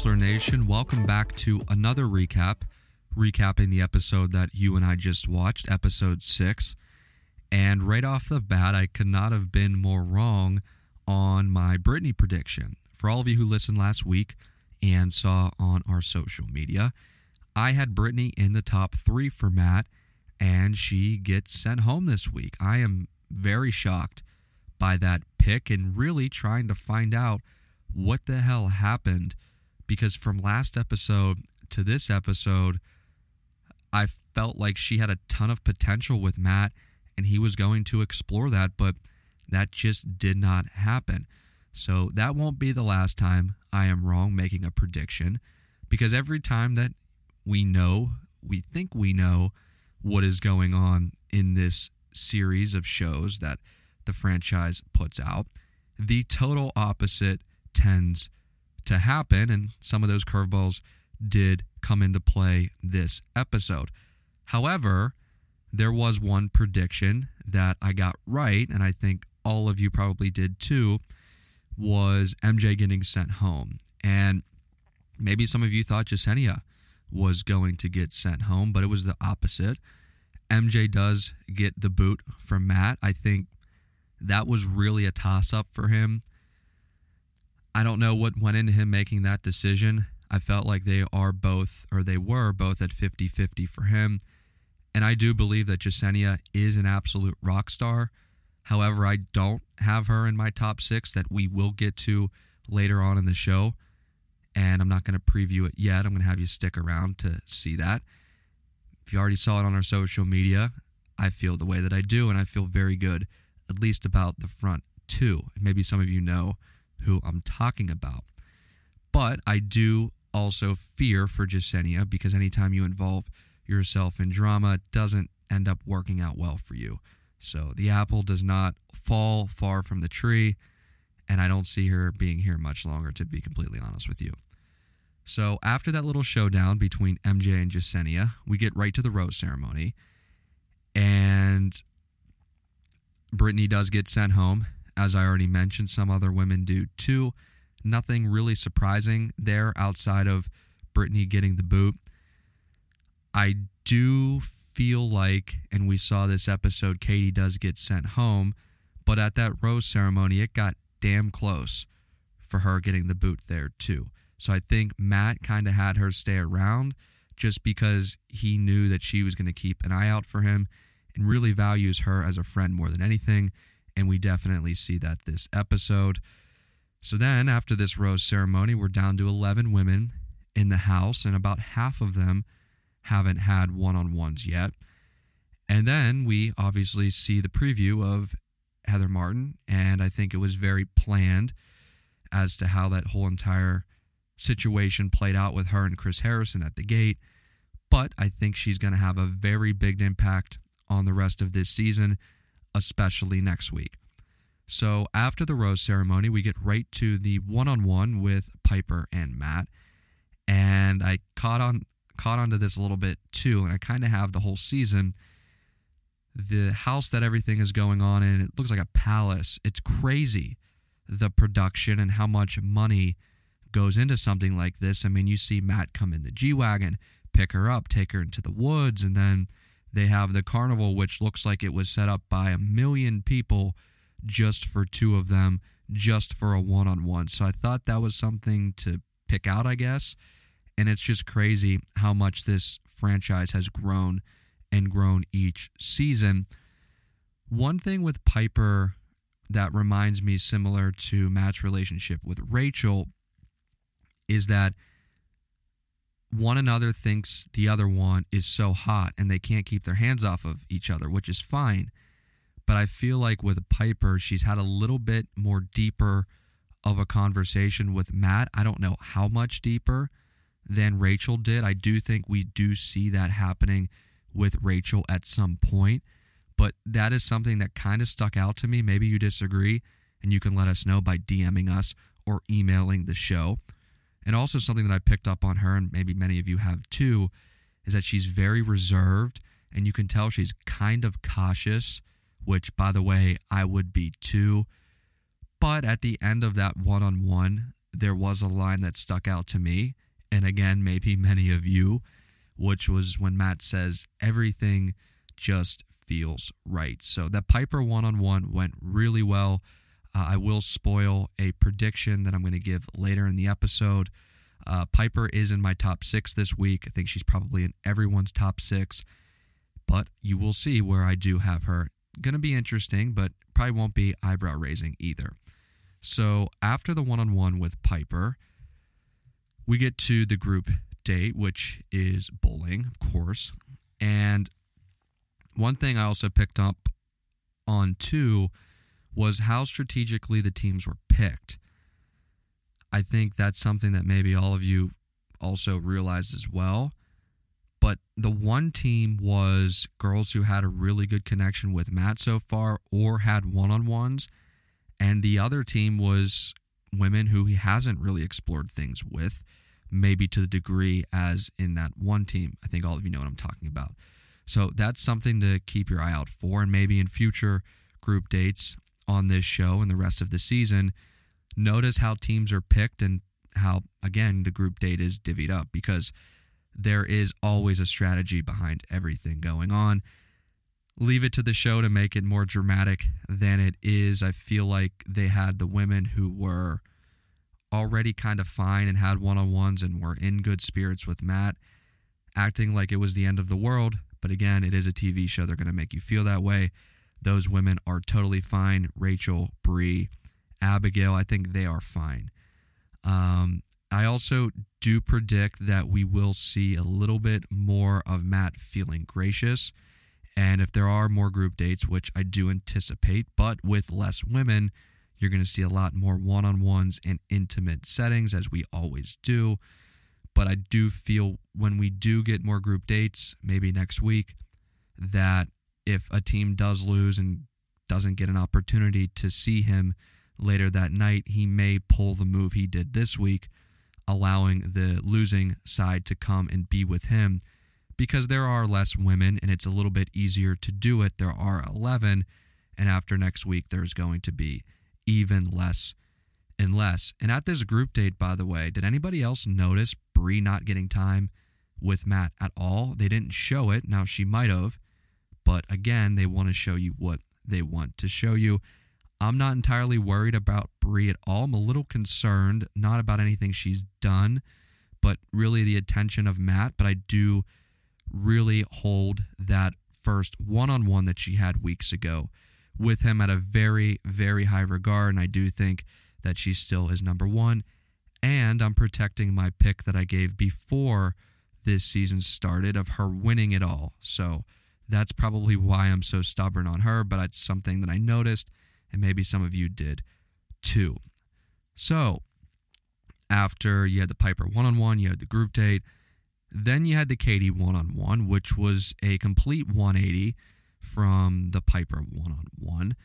Bachelor Nation? Welcome back to another recap, recapping the episode that you and I just watched, episode six. And right off the bat, I could not have been more wrong on my Brittany prediction. For all of you who listened last week and saw on our social media, I had Brittany in the top three for Matt, and she gets sent home this week. I am very shocked by that pick and really trying to find out what the hell happened because from last episode to this episode, I felt like she had a ton of potential with Matt and he was going to explore that, but that just did not happen. So that won't be the last time I am wrong making a prediction because every time that we know, we think we know what is going on in this series of shows that the franchise puts out, the total opposite tends to happen. And some of those curveballs did come into play this episode. However, there was one prediction that I got right, and I think all of you probably did too, was MJ getting sent home. And maybe some of you thought Jessenia was going to get sent home, but it was the opposite. MJ does get the boot from Matt. I think that was really a toss up for him. I don't know what went into him making that decision. I felt like they are both, or they were both at 50 50 for him. And I do believe that Jessenia is an absolute rock star. However, I don't have her in my top six that we will get to later on in the show. And I'm not going to preview it yet. I'm going to have you stick around to see that. If you already saw it on our social media, I feel the way that I do, and I feel very good, at least about the front two. Maybe some of you know who I'm talking about. But I do also fear for Jessenia because anytime you involve yourself in drama, it doesn't end up working out well for you. So the apple does not fall far from the tree, and I don't see her being here much longer, to be completely honest with you. So after that little showdown between MJ and Jessenia, we get right to the rose ceremony, and Brittany does get sent home as I already mentioned, some other women do too. Nothing really surprising there outside of Brittany getting the boot. I do feel like, and we saw this episode, Katie does get sent home, but at that rose ceremony, it got damn close for her getting the boot there too. So I think Matt kind of had her stay around just because he knew that she was going to keep an eye out for him and really values her as a friend more than anything and we definitely see that this episode. So then, after this rose ceremony, we're down to 11 women in the house, and about half of them haven't had one on ones yet. And then we obviously see the preview of Heather Martin, and I think it was very planned as to how that whole entire situation played out with her and Chris Harrison at the gate. But I think she's going to have a very big impact on the rest of this season especially next week. So after the rose ceremony, we get right to the one-on-one with Pieper and Matt, and I caught on caught onto this a little bit too, and I kind of have the whole season. The house that everything is going on in, it looks like a palace. It's crazy, the production and how much money goes into something like this. I mean, you see Matt come in the G wagon, pick her up, take her into the woods, and then they have the carnival, which looks like it was set up by a million people just for two of them, just for a one on one. So I thought that was something to pick out, I guess. And it's just crazy how much this franchise has grown and grown each season. One thing with Pieper that reminds me similar to Matt's relationship with Rachel is that one another thinks the other one is so hot and they can't keep their hands off of each other, which is fine. But I feel like with Pieper, she's had a little bit more deeper of a conversation with Matt. I don't know how much deeper than Rachel did. I do think we do see that happening with Rachel at some point. But that is something that kind of stuck out to me. Maybe you disagree, and you can let us know by DMing us or emailing the show. And also, something that I picked up on her, and maybe many of you have too, is that she's very reserved, and you can tell she's kind of cautious, which, by the way, I would be too. But at the end of that one on one, there was a line that stuck out to me, and again, maybe many of you, which was when Matt says, everything just feels right. So that Pieper one on one went really well. Uh, I will spoil a prediction that I'm going to give later in the episode. Uh, Pieper is in my top six this week. I think she's probably in everyone's top six, but you will see where I do have her. Going to be interesting, but probably won't be eyebrow raising either. So after the one on one with Pieper, we get to the group date, which is bowling, of course. And one thing I also picked up on too was how strategically the teams were picked. I think that's something that maybe all of you also realize as well. But the one team was girls who had a really good connection with Matt so far or had one on ones. And the other team was women who he hasn't really explored things with, maybe to the degree as in that one team. I think all of you know what I'm talking about. So that's something to keep your eye out for. And maybe in future group dates on this show and the rest of the season, notice how teams are picked and how, again, the group date is divvied up because there is always a strategy behind everything going on. Leave it to the show to make it more dramatic than it is. I feel like they had the women who were already kind of fine and had one on ones and were in good spirits with Matt, acting like it was the end of the world. But again, it is a TV show. They're going to make you feel that way. Those women are totally fine. Rachel, Brie, Abigail, I think they are fine. Um, I also do predict that we will see a little bit more of Matt feeling gracious. And if there are more group dates, which I do anticipate, but with less women, you're going to see a lot more one on ones and intimate settings, as we always do. But I do feel when we do get more group dates, maybe next week, that if a team does lose and doesn't get an opportunity to see him later that night, he may pull the move he did this week, allowing the losing side to come and be with him because there are less women and it's a little bit easier to do it. There are 11, and after next week, there's going to be even less and less. And at this group date, by the way, did anybody else notice Brie not getting time with Matt at all? They didn't show it. Now, she might have. But again, they want to show you what they want to show you. I'm not entirely worried about Brie at all. I'm a little concerned, not about anything she's done, but really the attention of Matt. But I do really hold that first one on one that she had weeks ago with him at a very, very high regard. And I do think that she still is number one. And I'm protecting my pick that I gave before this season started of her winning it all. So that's probably why I'm so stubborn on her, but it's something that I noticed, and maybe some of you did too. So, after you had the Pieper one on one, you had the group date, then you had the Katie one on one, which was a complete 180 from the Pieper one on one.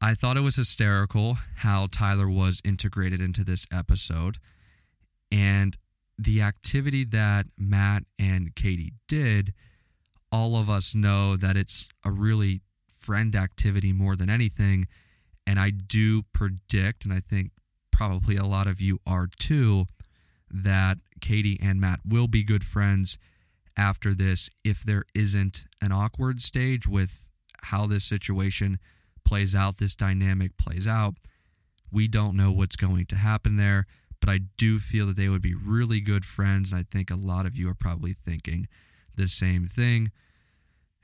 I thought it was hysterical how Tyler was integrated into this episode and the activity that Matt and Katie did all of us know that it's a really friend activity more than anything. And I do predict, and I think probably a lot of you are too, that Katie and Matt will be good friends after this if there isn't an awkward stage with how this situation plays out, this dynamic plays out. We don't know what's going to happen there, but I do feel that they would be really good friends. And I think a lot of you are probably thinking the same thing.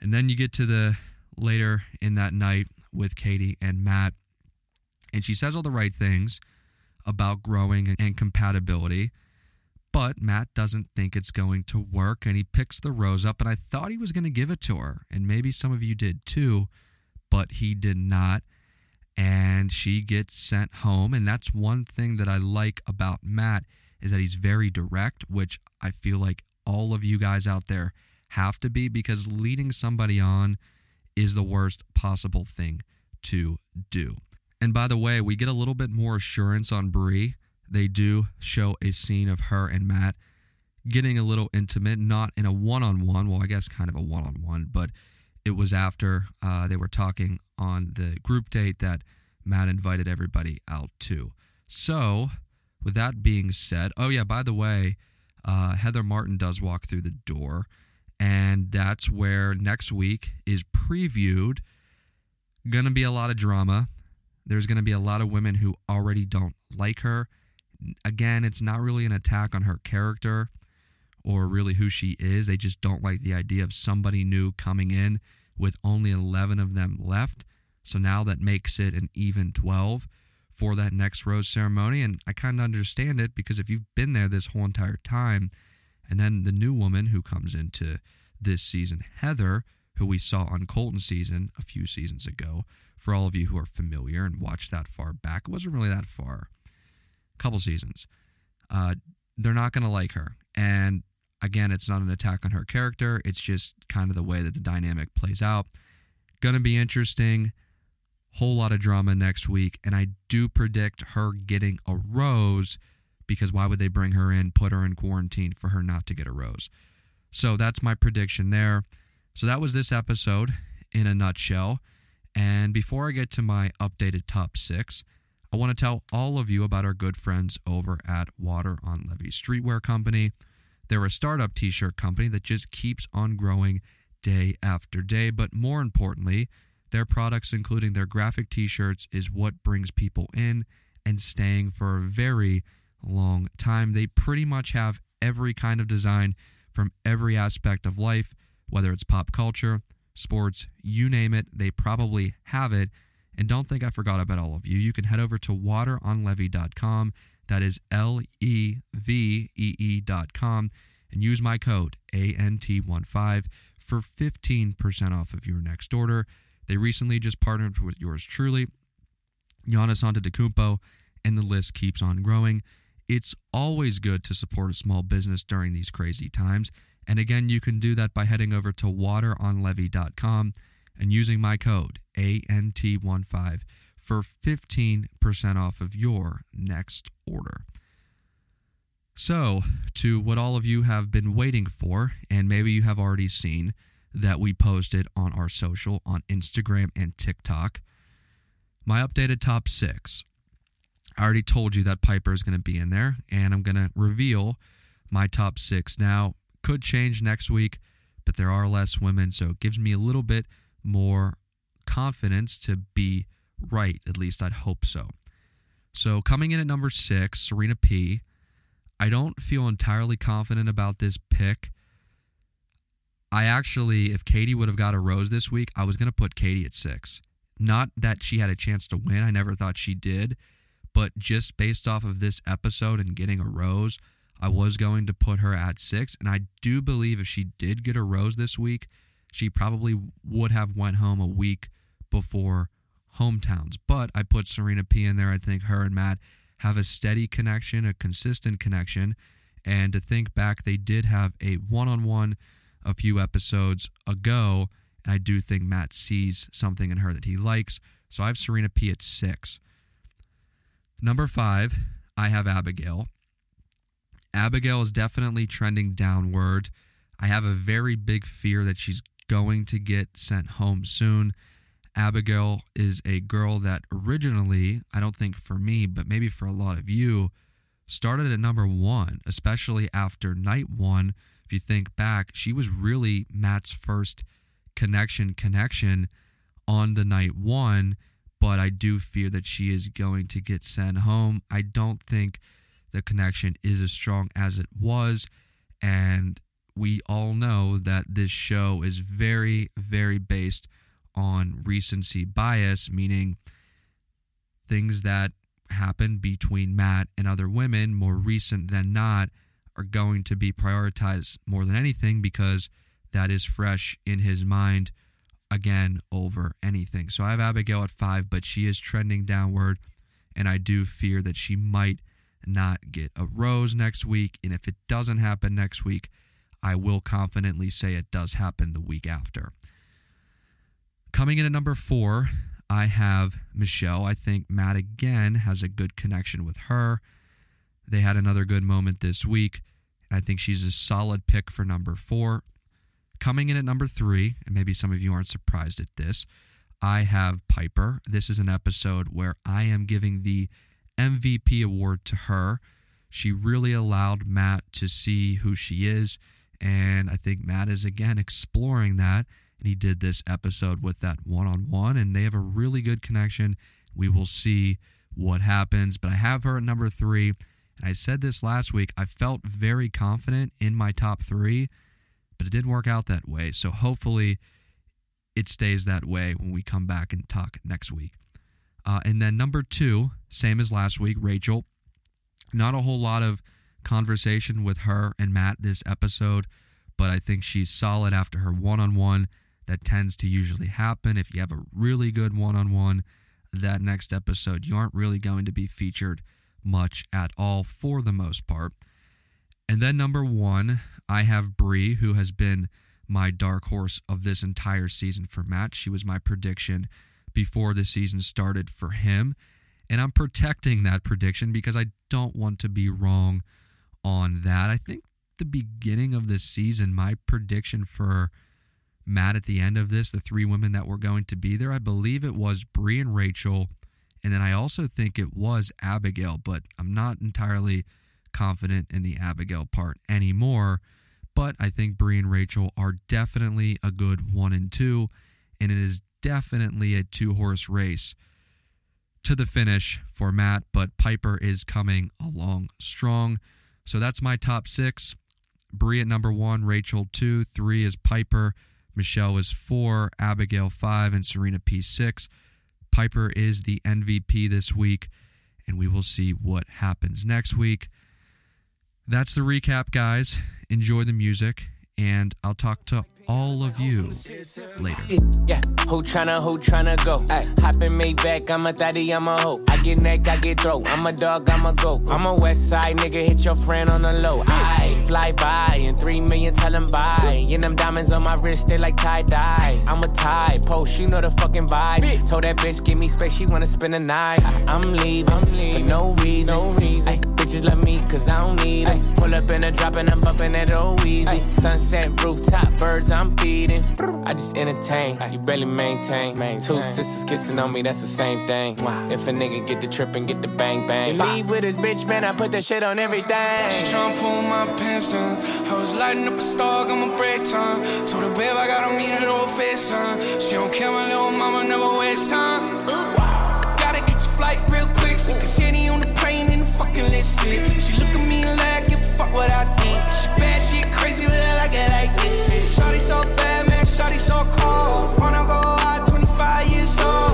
And then you get to the later in that night with Katie and Matt, and she says all the right things about growing and compatibility. But Matt doesn't think it's going to work, and he picks the rose up. And I thought he was going to give it to her, and maybe some of you did too, but he did not. And she gets sent home. And that's one thing that I like about Matt is that he's very direct, which I feel like all of you guys out there have to be because leading somebody on is the worst possible thing to do. And by the way, we get a little bit more assurance on Brie. They do show a scene of her and Matt getting a little intimate, not in a one on one. Well, I guess kind of a one on one, but it was after uh, they were talking on the group date that Matt invited everybody out to. So with that being said, oh, yeah, by the way, uh, Heather Martin does walk through the door. And that's where next week is previewed. Going to be a lot of drama. There's going to be a lot of women who already don't like her. Again, it's not really an attack on her character or really who she is. They just don't like the idea of somebody new coming in with only 11 of them left. So now that makes it an even 12 for that next rose ceremony. And I kind of understand it because if you've been there this whole entire time, and then the new woman who comes into this season, Heather, who we saw on Colton season a few seasons ago, for all of you who are familiar and watched that far back, it wasn't really that far, a couple seasons. Uh, they're not going to like her. And again, it's not an attack on her character, it's just kind of the way that the dynamic plays out. Going to be interesting. Whole lot of drama next week. And I do predict her getting a rose because why would they bring her in, put her in quarantine for her not to get a rose? So that's my prediction there. So that was this episode in a nutshell. And before I get to my updated top six, I want to tell all of you about our good friends over at Water on Levee Streetwear Company. They're a startup t shirt company that just keeps on growing day after day. But more importantly, their products, including their graphic t shirts, is what brings people in and staying for a very long time. They pretty much have every kind of design from every aspect of life, whether it's pop culture, sports, you name it, they probably have it. And don't think I forgot about all of you. You can head over to wateronlevee.com. That is L E V E E.com and use my code ANT15 for 15% off of your next order. They recently just partnered with yours truly, Giannis Antetokounmpo, and the list keeps on growing. It's always good to support a small business during these crazy times. And again, you can do that by heading over to wateronlevee.com and using my code ANT15 for 15% off of your next order. So, to what all of you have been waiting for, and maybe you have already seen that we posted on our social on Instagram and TikTok, my updated top six. I already told you that Pieper is going to be in there, and I'm going to reveal my top six. Now, could change next week, but there are less women, so it gives me a little bit more confidence to be right. At least I'd hope so. So, coming in at number six, Serena P. I don't feel entirely confident about this pick. I actually, if Katie would have got a rose this week, I was going to put Katie at six. Not that she had a chance to win. I never thought she did. But just based off of this episode and getting a rose, I was going to put her at six. And I do believe if she did get a rose this week, she probably would have went home a week before hometowns. But I put Serena P in there. I think her and Matt have a steady connection, a consistent connection. And to think back, they did have a one on one a few episodes ago. And I do think Matt sees something in her that he likes. So I have Serena P at six. Number five, I have Abigail. Abigail is definitely trending downward. I have a very big fear that she's going to get sent home soon. Abigail is a girl that originally, I don't think for me, but maybe for a lot of you, started at number one, especially after night one. If you think back, she was really Matt's first connection connection on the night one but I do fear that she is going to get sent home. I don't think the connection is as strong as it was. And we all know that this show is very, very based on recency bias, meaning things that happen between Matt and other women, more recent than not, are going to be prioritized more than anything because that is fresh in his mind again over anything. So I have Abigail at five, but she is trending downward, and I do fear that she might not get a rose next week. And if it doesn't happen next week, I will confidently say it does happen the week after. Coming in at number four, I have Michelle. I think Matt again has a good connection with her. They had another good moment this week. I think she's a solid pick for number four. Coming in at number three, and maybe some of you aren't surprised at this, I have Pieper. This is an episode where I am giving the MVP award to her. She really allowed Matt to see who she is. And I think Matt is again exploring that. And he did this episode with that one on one, and they have a really good connection. We will see what happens. But I have her at number three. And I said this last week. I felt very confident in my top three, but it didn't work out that way. So hopefully it stays that way when we come back and talk next week. Uh, and then number two, same as last week, Rachel. Not a whole lot of conversation with her and Matt this episode, but I think she's solid after her one on one. That tends to usually happen. If you have a really good one on one, that next episode, you aren't really going to be featured much at all for the most part. And then number one, I have Bri, who has been my dark horse of this entire season for Matt. She was my prediction before the season started for him. And I'm protecting that prediction because I don't want to be wrong on that. I think the beginning of this season, my prediction for Matt at the end of this, the three women that were going to be there, I believe it was Bri and Rachel. And then I also think it was Abigail, but I'm not entirely confident in the Abigail part anymore. But I think Bri and Rachel are definitely a good one and two, and it is definitely a two horse race to the finish for Matt, but Pieper is coming along strong. So that's my top six. Bri at number one, Rachel two, three is Pieper, Michelle is four, Abigail five, and Serena P six. Pieper is the MVP this week, and we will see what happens next week. That's the recap, guys. Enjoy the music, and I'll talk to all of you later. Yeah, who tryna, who tryna go? Hop in Maybach, I'm a daddy, I'm a hoe. I get neck, I get throat. I'm a dog, I'm a goat. I'm a west side nigga, hit your friend on the low. I fly by, and three million tell him bye. And them diamonds on my wrist, they like tie dye. I'm a tie post, you know the fucking vibe. Told that bitch, give me space, she wanna spend the night. I'm leaving, I'm leaving. for no reason. No reason. Ay, bitches love me, cause I don't need them. Pull up in a drop and I'm bumping it all easy. Sunset rooftop, birds, I'm feeding. I just entertain, you barely maintain. Two sisters kissing on me, that's the same thing. If a nigga get the trip and get the bang bang. You leave with his bitch, man, I put that shit on everything. She tryna pull my pants down. I was lighting up a star, got my break time. Told her, babe, I gotta meet her over FaceTime. She don't care, my little mama never waste time. Gotta get your flight quick. So on the plane in the fucking listed. She look at me like, give a fuck what I think. She bad, she crazy, but I like it like this. Shawty so bad, man, shawty so cold. Wanna go out, 25 years old.